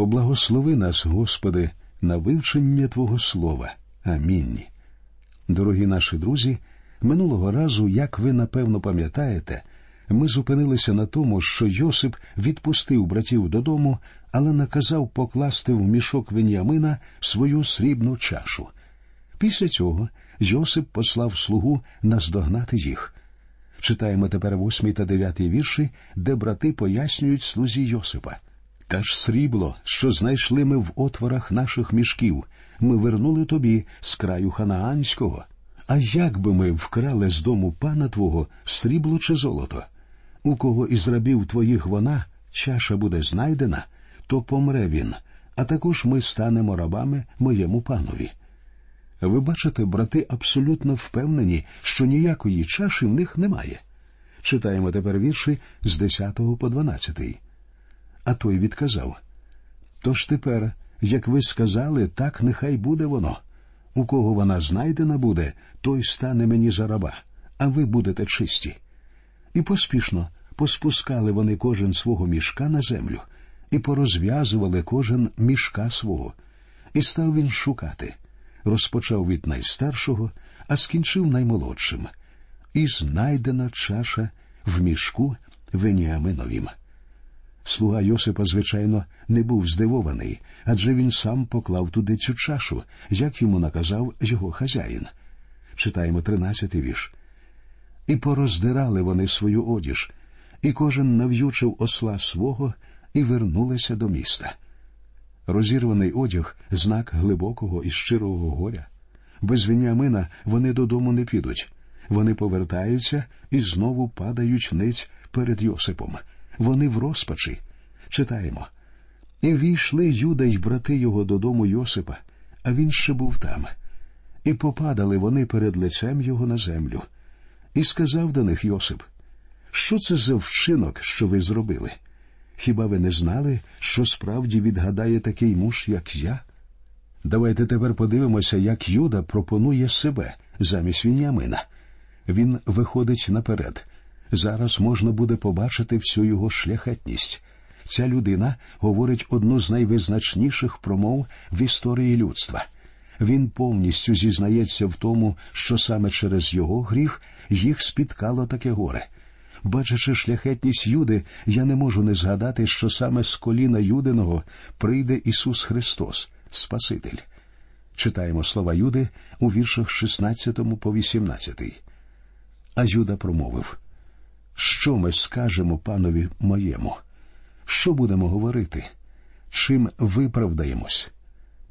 Поблагослови нас, Господи, на вивчення Твого Слова. Амінь. Дорогі наші друзі, минулого разу, як ви напевно пам'ятаєте, ми зупинилися на тому, що Йосип відпустив братів додому, але наказав покласти в мішок Веніамина свою срібну чашу. Після цього Йосип послав слугу наздогнати їх. Читаємо тепер восьмий та дев'ятий вірші, де брати пояснюють слузі Йосипа. Та ж срібло, що знайшли ми в отворах наших мішків, ми вернули тобі з краю ханаанського. А як би ми вкрали з дому пана твого срібло чи золото? У кого із рабів твоїх вона чаша буде знайдена, то помре він, а також ми станемо рабами моєму панові. Ви бачите, брати абсолютно впевнені, що ніякої чаші в них немає. Читаємо тепер вірші з 10 по 12. А той відказав Тож тепер, як ви сказали, так нехай буде воно. У кого вона знайдена буде, той стане мені за раба, а ви будете чисті. І поспішно поспускали вони кожен свого мішка на землю, і порозв'язували кожен мішка свого. І став він шукати. Розпочав від найстаршого, а скінчив наймолодшим. І знайдена чаша в мішку Веніаминовім. Слуга Йосипа, звичайно, не був здивований, адже він сам поклав туди цю чашу, як йому наказав його хазяїн. Читаємо тринадцятий вірш. І пороздирали вони свою одіж, і кожен нав'ючив осла свого і вернулися до міста. Розірваний одяг знак глибокого і щирого горя. Без Веніамина вони додому не підуть. Вони повертаються і знову падають ниць перед Йосипом. Вони в розпачі. Читаємо. І війшли Юда й брати його додому Йосипа, а він ще був там. І попадали вони перед лицем його на землю. І сказав до них Йосип: Що це за вчинок, що ви зробили? Хіба ви не знали, що справді відгадає такий муж, як я? Давайте тепер подивимося, як Юда пропонує себе замість Вінямина. Він виходить наперед. Зараз можна буде побачити всю його шляхетність. Ця людина говорить одну з найвизначніших промов в історії людства. Він повністю зізнається в тому, що саме через його гріх їх спіткало таке горе. Бачачи шляхетність Юди, я не можу не згадати, що саме з коліна Юдиного прийде Ісус Христос, Спаситель. Читаємо слова Юди у віршах 16 по 18. А Юда промовив Що ми скажемо панові моєму? Що будемо говорити? Чим виправдаємось?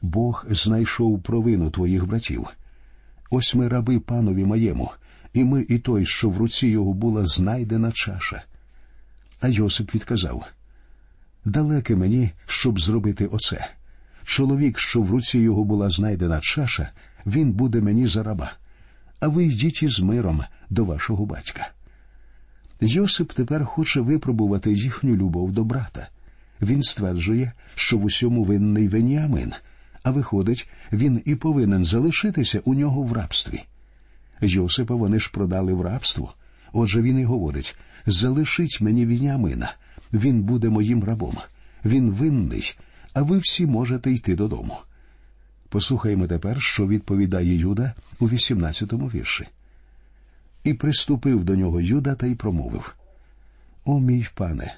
Бог знайшов провину твоїх братів. Ось ми раби панові моєму, і ми, і той, що в руці його була знайдена чаша. А Йосип відказав Далеке мені, щоб зробити оце. Чоловік, що в руці його була знайдена чаша, він буде мені за раба. А ви йдіть із миром до вашого батька. Йосип тепер хоче випробувати їхню любов до брата. Він стверджує, що в усьому винний Веніамин, а виходить, він і повинен залишитися у нього в рабстві. Йосипа вони ж продали в рабство. Отже він і говорить залишіть мені Вініамина, він буде моїм рабом. Він винний, а ви всі можете йти додому. Послухаємо тепер, що відповідає Юда у 18-му вірші. І приступив до нього Юда та й промовив О мій пане,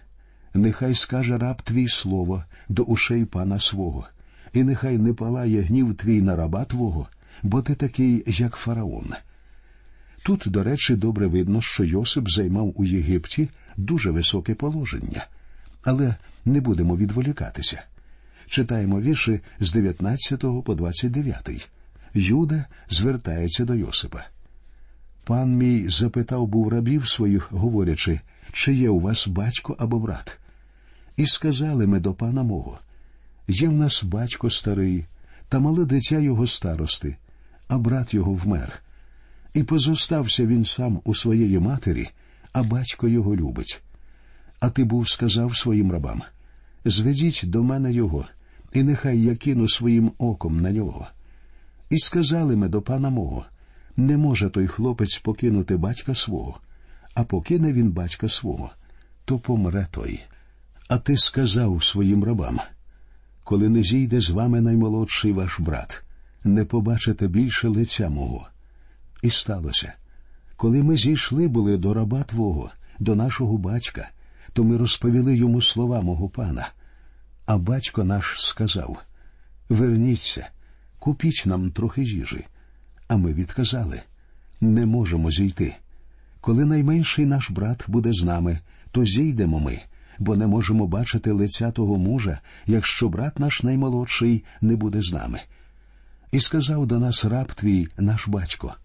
нехай скаже раб твій слово до ушей пана свого, і нехай не палає гнів твій на раба твого, бо ти такий, як фараон. Тут, до речі, добре видно, що Йосип займав у Єгипті дуже високе положення, але не будемо відволікатися. Читаємо вірші з 19 по 29. Юда звертається до Йосипа. Пан мій запитав був рабів своїх, говорячи, чи є у вас батько або брат. І сказали ми до пана мого є в нас батько старий, та мале дитя його старости, а брат його вмер. І позостався він сам у своєї матері, а батько його любить. А ти був сказав своїм рабам зведіть до мене його, і нехай я кину своїм оком на нього. І сказали ми до пана мого не може той хлопець покинути батька свого, а покине він батька свого, то помре той. А ти сказав своїм рабам коли не зійде з вами наймолодший ваш брат, не побачите більше лиця мого. І сталося. Коли ми зійшли були до раба Твого, до нашого батька, то ми розповіли йому слова мого пана. А батько наш сказав Верніться, купіть нам трохи їжі. А ми відказали не можемо зійти. Коли найменший наш брат буде з нами, то зійдемо ми, бо не можемо бачити лиця того мужа, якщо брат наш наймолодший не буде з нами. І сказав до нас раб твій, наш батько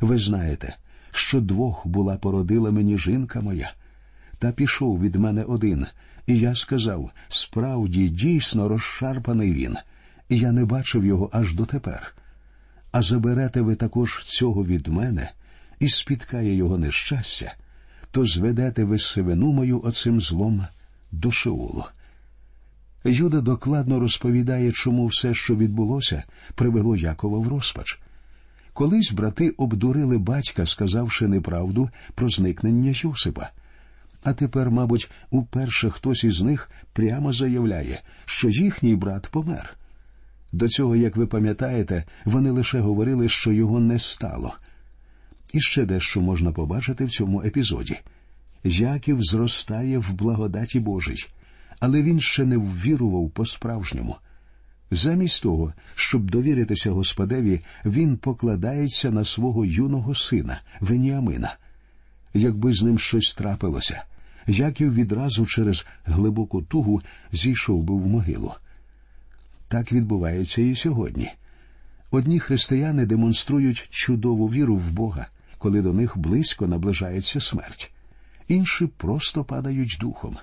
ви знаєте, що двох була породила мені жінка моя, та пішов від мене один, і я сказав справді, дійсно розшарпаний він, і я не бачив його аж дотепер. А заберете ви також цього від мене, і спіткає його нещастя, то зведете ви сивину мою оцим злом до Шеулу. Юда докладно розповідає, чому все, що відбулося, привело Якова в розпач. Колись брати обдурили батька, сказавши неправду про зникнення Йосипа. А тепер, мабуть, уперше хтось із них прямо заявляє, що їхній брат помер. До цього, як ви пам'ятаєте, вони лише говорили, що його не стало. І ще дещо можна побачити в цьому епізоді. Яків зростає в благодаті Божій, але він ще не ввірував по-справжньому. Замість того, щоб довіритися Господеві, він покладається на свого юного сина Веніамина. Якби з ним щось трапилося, Яків відразу через глибоку тугу зійшов би в могилу. Так відбувається і сьогодні. Одні християни демонструють чудову віру в Бога, коли до них близько наближається смерть, інші просто падають духом.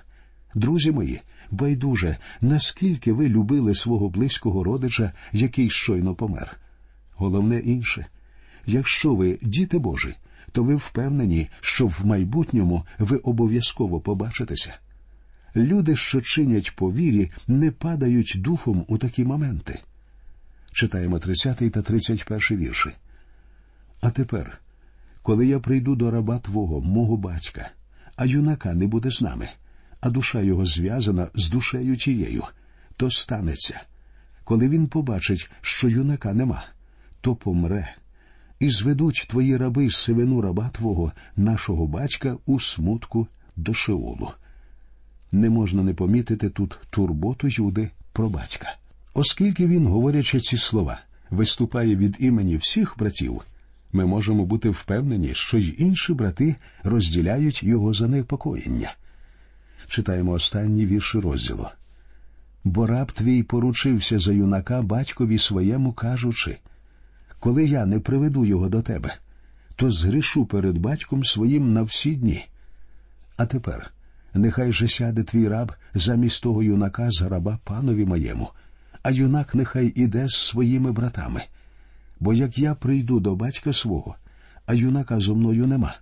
Друзі мої, байдуже, наскільки ви любили свого близького родича, який щойно помер. Головне інше якщо ви діти Божі, то ви впевнені, що в майбутньому ви обов'язково побачитеся. Люди, що чинять по вірі, не падають духом у такі моменти. Читаємо 30 та 31 вірші. А тепер, коли я прийду до раба Твого, мого батька, а юнака не буде з нами, а душа його зв'язана з душею тією, то станеться. Коли він побачить, що юнака нема, то помре, і зведуть твої раби сивину раба Твого, нашого батька, у смутку до Шеолу. Не можна не помітити тут турботу Юди про батька. Оскільки він, говорячи ці слова, виступає від імені всіх братів, ми можемо бути впевнені, що й інші брати розділяють його занепокоєння читаємо останні вірші розділу. Бо раб твій поручився за юнака батькові своєму, кажучи коли я не приведу його до тебе, то згрішу перед батьком своїм на всі дні. А тепер нехай же сяде твій раб замість того юнака з раба панові моєму, а юнак нехай іде з своїми братами. Бо як я прийду до батька свого, а юнака зо мною нема,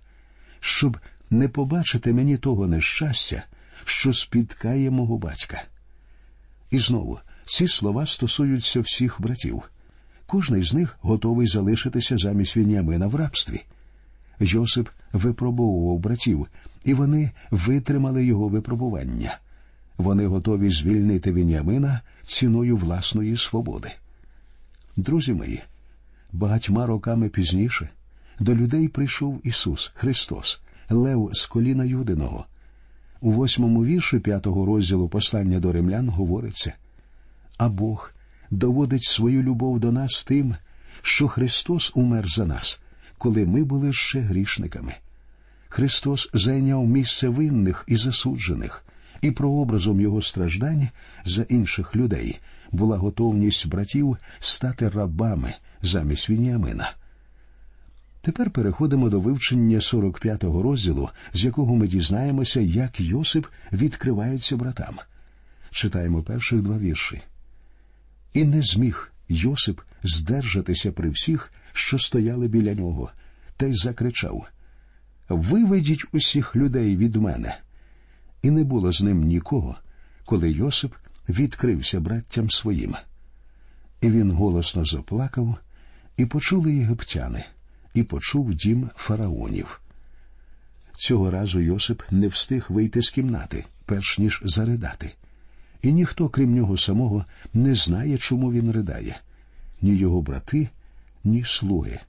щоб не побачити мені того нещастя, що спіткає мого батька. І знову ці слова стосуються всіх братів. Кожний з них готовий залишитися замість Вінямина в рабстві. Йосип випробовував братів, і вони витримали його випробування. Вони готові звільнити Вінямина ціною власної свободи. Друзі мої, багатьма роками пізніше до людей прийшов Ісус Христос, Лев з коліна Юдиного. У восьмому вірші п'ятого розділу послання до римлян говориться а Бог доводить свою любов до нас тим, що Христос умер за нас, коли ми були ще грішниками. Христос зайняв місце винних і засуджених, і прообразом Його страждань за інших людей була готовність братів стати рабами замість Вініамина. Тепер переходимо до вивчення 45-го розділу, з якого ми дізнаємося, як Йосип відкривається братам. Читаємо перших два вірші. І не зміг Йосип здержатися при всіх, що стояли біля нього, та й закричав Виведіть усіх людей від мене. І не було з ним нікого, коли Йосип відкрився браттям своїм. І він голосно заплакав, і почули єгиптяни і почув дім фараонів. Цього разу Йосип не встиг вийти з кімнати, перш ніж заридати. і ніхто, крім нього самого, не знає, чому він ридає ні його брати, ні слуги.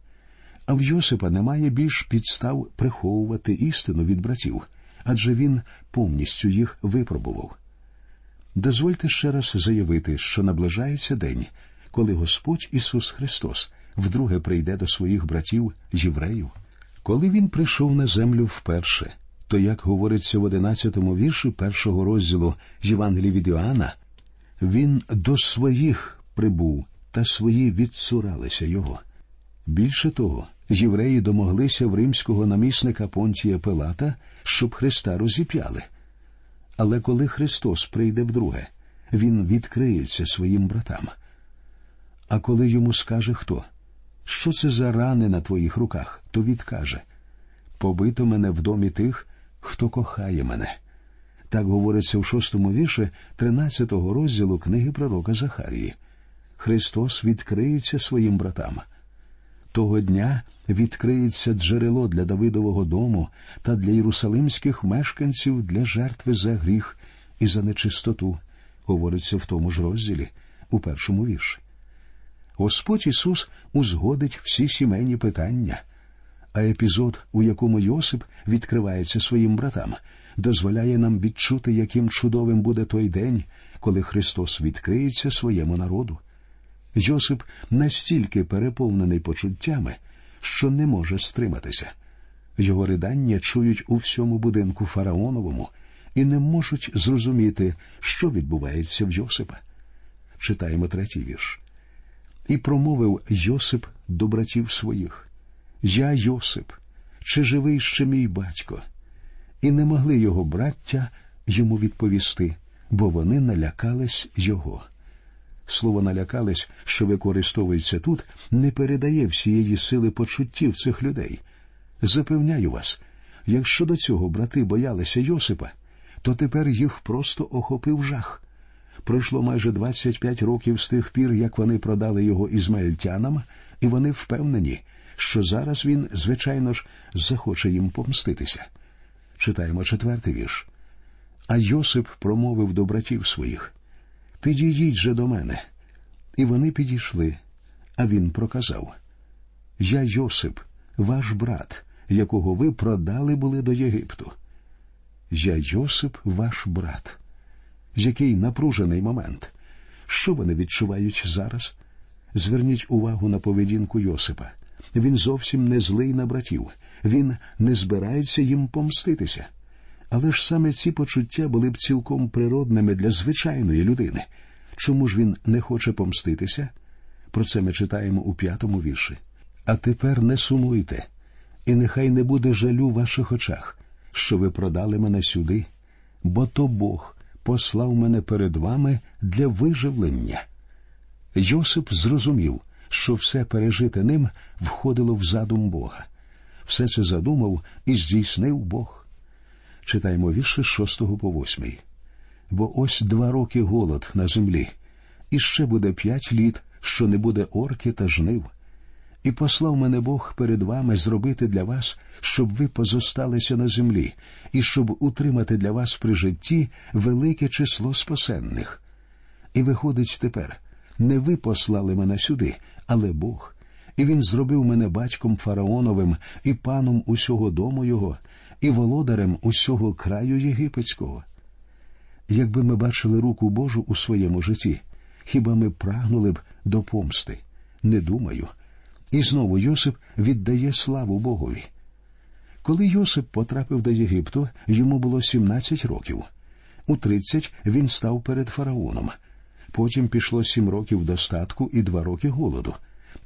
А в Йосипа немає більш підстав приховувати істину від братів, адже він повністю їх випробував. Дозвольте ще раз заявити, що наближається день, коли Господь Ісус Христос вдруге прийде до своїх братів євреїв. Коли він прийшов на землю вперше, то, як говориться в одинадцятому вірші першого розділу Євангелії від Іоанна, він до своїх прибув, та свої відцуралися його. Більше того, євреї домоглися в римського намісника Понтія Пилата, щоб Христа розіп'яли. Але коли Христос прийде вдруге, Він відкриється своїм братам. А коли йому скаже хто, що це за рани на твоїх руках, то відкаже побито мене в домі тих, хто кохає мене. Так говориться в шостому вірші 13-го розділу книги пророка Захарії. Христос відкриється своїм братам. Того дня відкриється джерело для Давидового дому та для єрусалимських мешканців для жертви за гріх і за нечистоту, говориться в тому ж розділі, у першому вірші. Господь Ісус узгодить всі сімейні питання, а епізод, у якому Йосип відкривається своїм братам, дозволяє нам відчути, яким чудовим буде той день, коли Христос відкриється своєму народу. Йосип настільки переповнений почуттями, що не може стриматися. Його ридання чують у всьому будинку фараоновому і не можуть зрозуміти, що відбувається в Йосипа. Читаємо третій вірш. І промовив Йосип до братів своїх Я Йосип, чи живий ще мій батько? І не могли його браття йому відповісти, бо вони налякались його. Слово налякались, що використовується тут, не передає всієї сили почуттів цих людей. Запевняю вас, якщо до цього брати боялися Йосипа, то тепер їх просто охопив жах. Пройшло майже 25 років з тих пір, як вони продали його ізмаїльтянам, і вони впевнені, що зараз він, звичайно ж, захоче їм помститися. Читаємо четвертий вірш. А Йосип промовив до братів своїх Підійдіть же до мене. І вони підійшли, а він проказав Я Йосип, ваш брат, якого ви продали були до Єгипту. Я Йосип, ваш брат. Який напружений момент. Що вони відчувають зараз? Зверніть увагу на поведінку Йосипа. Він зовсім не злий на братів, він не збирається їм помститися. Але ж саме ці почуття були б цілком природними для звичайної людини. Чому ж він не хоче помститися? Про це ми читаємо у п'ятому вірші. А тепер не сумуйте, і нехай не буде жалю в ваших очах, що ви продали мене сюди, бо то Бог послав мене перед вами для виживлення. Йосип зрозумів, що все пережите ним входило в задум Бога. Все це задумав і здійснив Бог. Читаємо вірші з 6 по 8. Бо ось два роки голод на землі, і ще буде п'ять літ, що не буде орки та жнив. І послав мене Бог перед вами зробити для вас, щоб ви позосталися на землі, і щоб утримати для вас при житті велике число спасенних. І виходить тепер, не ви послали мене сюди, але Бог, і він зробив мене батьком фараоновим і паном усього дому його, і володарем усього краю єгипетського. Якби ми бачили руку Божу у своєму житті, хіба ми прагнули б до помсти? Не думаю. І знову Йосип віддає славу Богові. Коли Йосип потрапив до Єгипту, йому було 17 років. У 30 він став перед фараоном. Потім пішло сім років достатку і два роки голоду.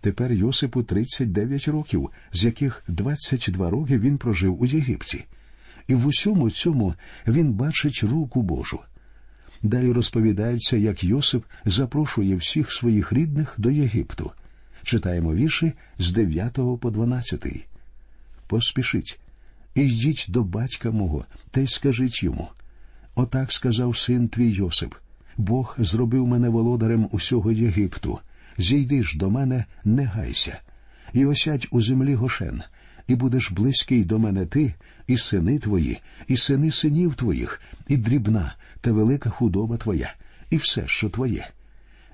Тепер Йосипу 39 років, з яких 22 роки він прожив у Єгипті. І в усьому цьому він бачить руку Божу. Далі розповідається, як Йосип запрошує всіх своїх рідних до Єгипту. Читаємо вірші з 9 по 12. Поспішіть, і йдіть до батька мого та й скажіть йому. Отак сказав син твій Йосип. Бог зробив мене володарем усього Єгипту. Зійди ж до мене, не гайся, і осядь у землі Гошен, і будеш близький до мене ти, і сини твої, і сини синів твоїх, і дрібна та велика худоба твоя, і все, що твоє,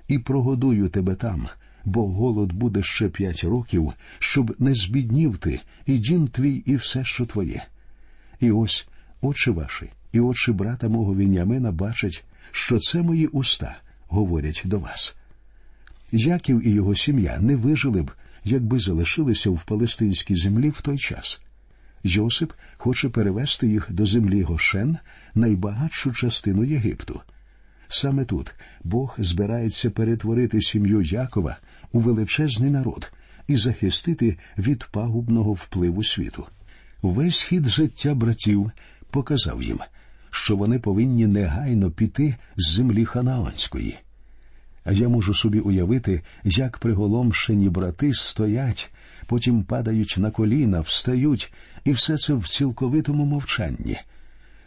і прогодую тебе там, бо голод буде ще п'ять років, щоб не збіднів ти, і дім твій, і все, що твоє. І ось очі ваші, і очі брата мого Вінямина бачать, що це мої уста говорять до вас. Яків і його сім'я не вижили б, якби залишилися в палестинській землі в той час. Йосип хоче перевести їх до землі Гошен, найбагатшу частину Єгипту. Саме тут Бог збирається перетворити сім'ю Якова у величезний народ і захистити від пагубного впливу світу. Весь хід життя братів показав їм, що вони повинні негайно піти з землі ханаанської. Я можу собі уявити, як приголомшені брати стоять, потім падають на коліна, встають, і все це в цілковитому мовчанні,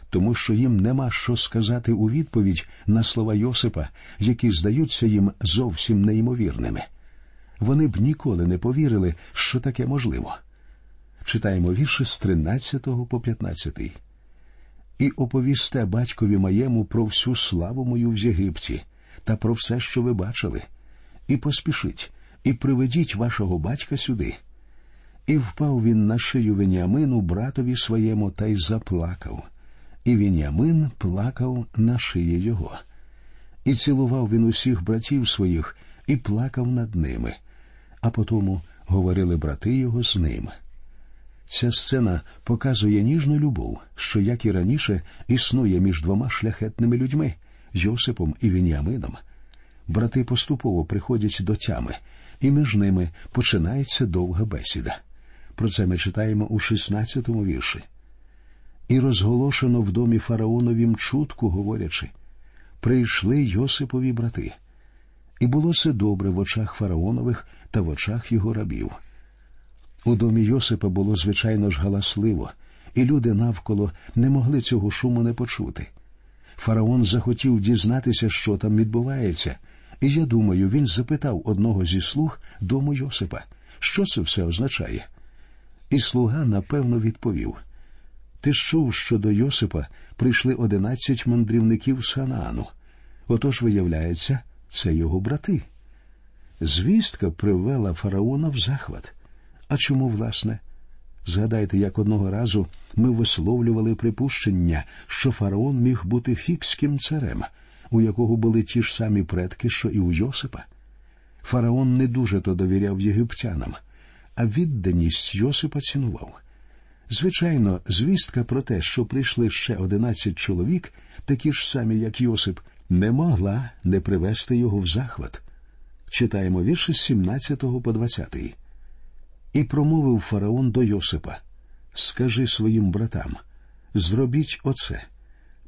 тому що їм нема що сказати у відповідь на слова Йосипа, які здаються їм зовсім неймовірними. Вони б ніколи не повірили, що таке можливо. Читаємо вірші з 13 по 15. І оповісте батькові моєму про всю славу мою в Єгипті та про все, що ви бачили, і поспішіть, і приведіть вашого батька сюди. І впав він на шию Веніамину, братові своєму, та й заплакав. І Веніамин плакав на шиї його. І цілував він усіх братів своїх і плакав над ними. А потому говорили брати його з ним. Ця сцена показує ніжну любов, що, як і раніше, існує між двома шляхетними людьми Йосипом і Веніамином. Брати поступово приходять до тями, і між ними починається довга бесіда. Про це ми читаємо у 16-му вірші. І розголошено в домі фараоновім чутку, говорячи прийшли Йосипові брати. І було це добре в очах фараонових та в очах його рабів. У домі Йосипа було звичайно ж галасливо, і люди навколо не могли цього шуму не почути. Фараон захотів дізнатися, що там відбувається, і я думаю, він запитав одного зі слуг дому Йосипа, що це все означає. І слуга напевно відповів Ти ж чув, що до Йосипа прийшли одинадцять мандрівників з Ханаану. Отож, виявляється, це його брати. Звістка привела фараона в захват. А чому, власне? Згадайте, як одного разу ми висловлювали припущення, що фараон міг бути фікським царем, у якого були ті ж самі предки, що і у Йосипа. Фараон не дуже то довіряв єгиптянам, а відданість Йосипа цінував. Звичайно, звістка про те, що прийшли ще одинадцять чоловік, такі ж самі, як Йосип, не могла не привести його в захват. Читаємо вірші з 17 по 20. І промовив фараон до Йосипа Скажи своїм братам, зробіть оце,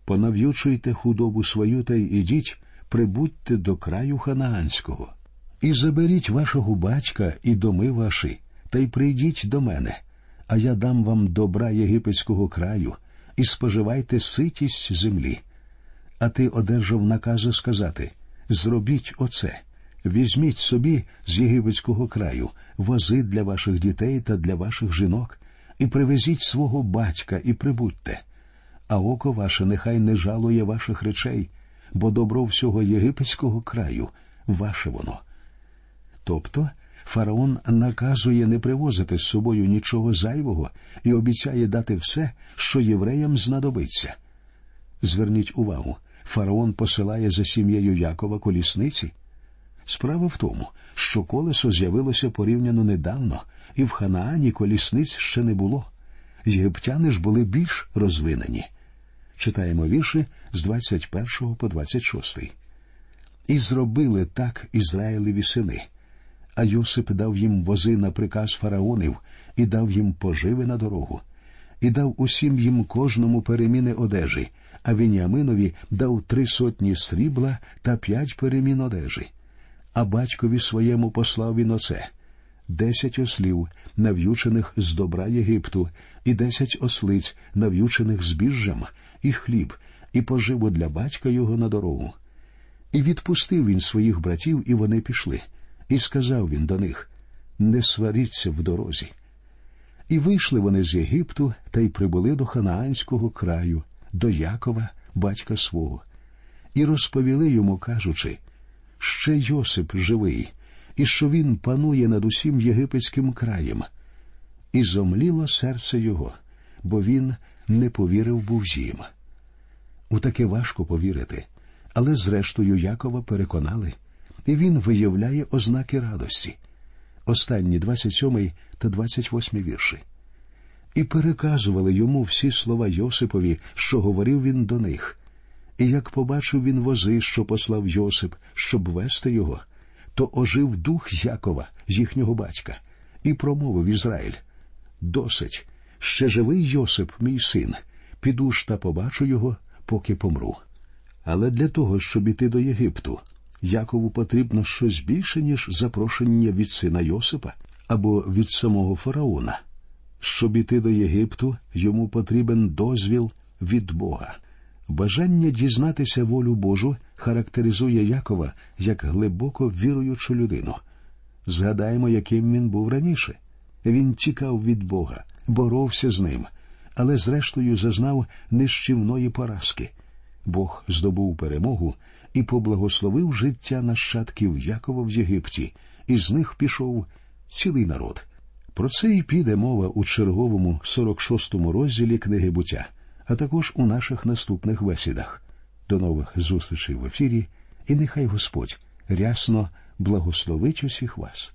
понав'ючуйте худобу свою та й ідіть, прибудьте до краю ханаанського, і заберіть вашого батька і доми ваші, та й прийдіть до мене, а я дам вам добра єгипетського краю, і споживайте ситість землі. А ти одержав накази сказати Зробіть оце, візьміть собі з єгипетського краю вози для ваших дітей та для ваших жінок, і привезіть свого батька і прибудьте. А око ваше нехай не жалує ваших речей, бо добро всього єгипетського краю ваше воно. Тобто фараон наказує не привозити з собою нічого зайвого і обіцяє дати все, що євреям знадобиться. Зверніть увагу, фараон посилає за сім'єю Якова колісниці. Справа в тому, що колесо з'явилося порівняно недавно, і в Ханаані колісниць ще не було. Єгиптяни ж були більш розвинені. Читаємо вірші з 21 по 26. І зробили так Ізраїлеві сини. А Йосип дав їм вози на приказ фараонів і дав їм поживи на дорогу, і дав усім їм кожному переміни одежі, а Веніаминові дав три сотні срібла та п'ять перемін одежі. А батькові своєму послав він оце десять ослів, нав'ючених з добра Єгипту, і десять ослиць, нав'ючених збіжжям, і хліб, і поживу для батька його на дорогу. І відпустив він своїх братів, і вони пішли. І сказав він до них Не сваріться в дорозі. І вийшли вони з Єгипту та й прибули до Ханаанського краю, до Якова, батька свого. і розповіли йому, кажучи, ще Йосип живий, і що він панує над усім єгипетським краєм. І зомліло серце його, бо він не повірив був їм. У таке важко повірити, але зрештою Якова переконали, і він виявляє ознаки радості. Останні 27 та 28 вірші. І переказували йому всі слова Йосипові, що говорив він до них. І як побачив він вози, що послав Йосип, щоб вести його, то ожив дух Якова, їхнього батька, і промовив Ізраїль Досить, ще живий Йосип, мій син, піду ж та побачу його, поки помру. Але для того, щоб іти до Єгипту, Якову потрібно щось більше, ніж запрошення від сина Йосипа або від самого фараона. Щоб іти до Єгипту, йому потрібен дозвіл від Бога. Бажання дізнатися волю Божу характеризує Якова як глибоко віруючу людину. Згадаємо, яким він був раніше. Він тікав від Бога, боровся з ним, але зрештою зазнав нищівної поразки. Бог здобув перемогу і поблагословив життя нащадків Якова в Єгипті, і з них пішов цілий народ. Про це і піде мова у черговому 46-му розділі книги буття, а також у наших наступних бесідах. До нових зустрічей в ефірі, і нехай Господь рясно благословить усіх вас.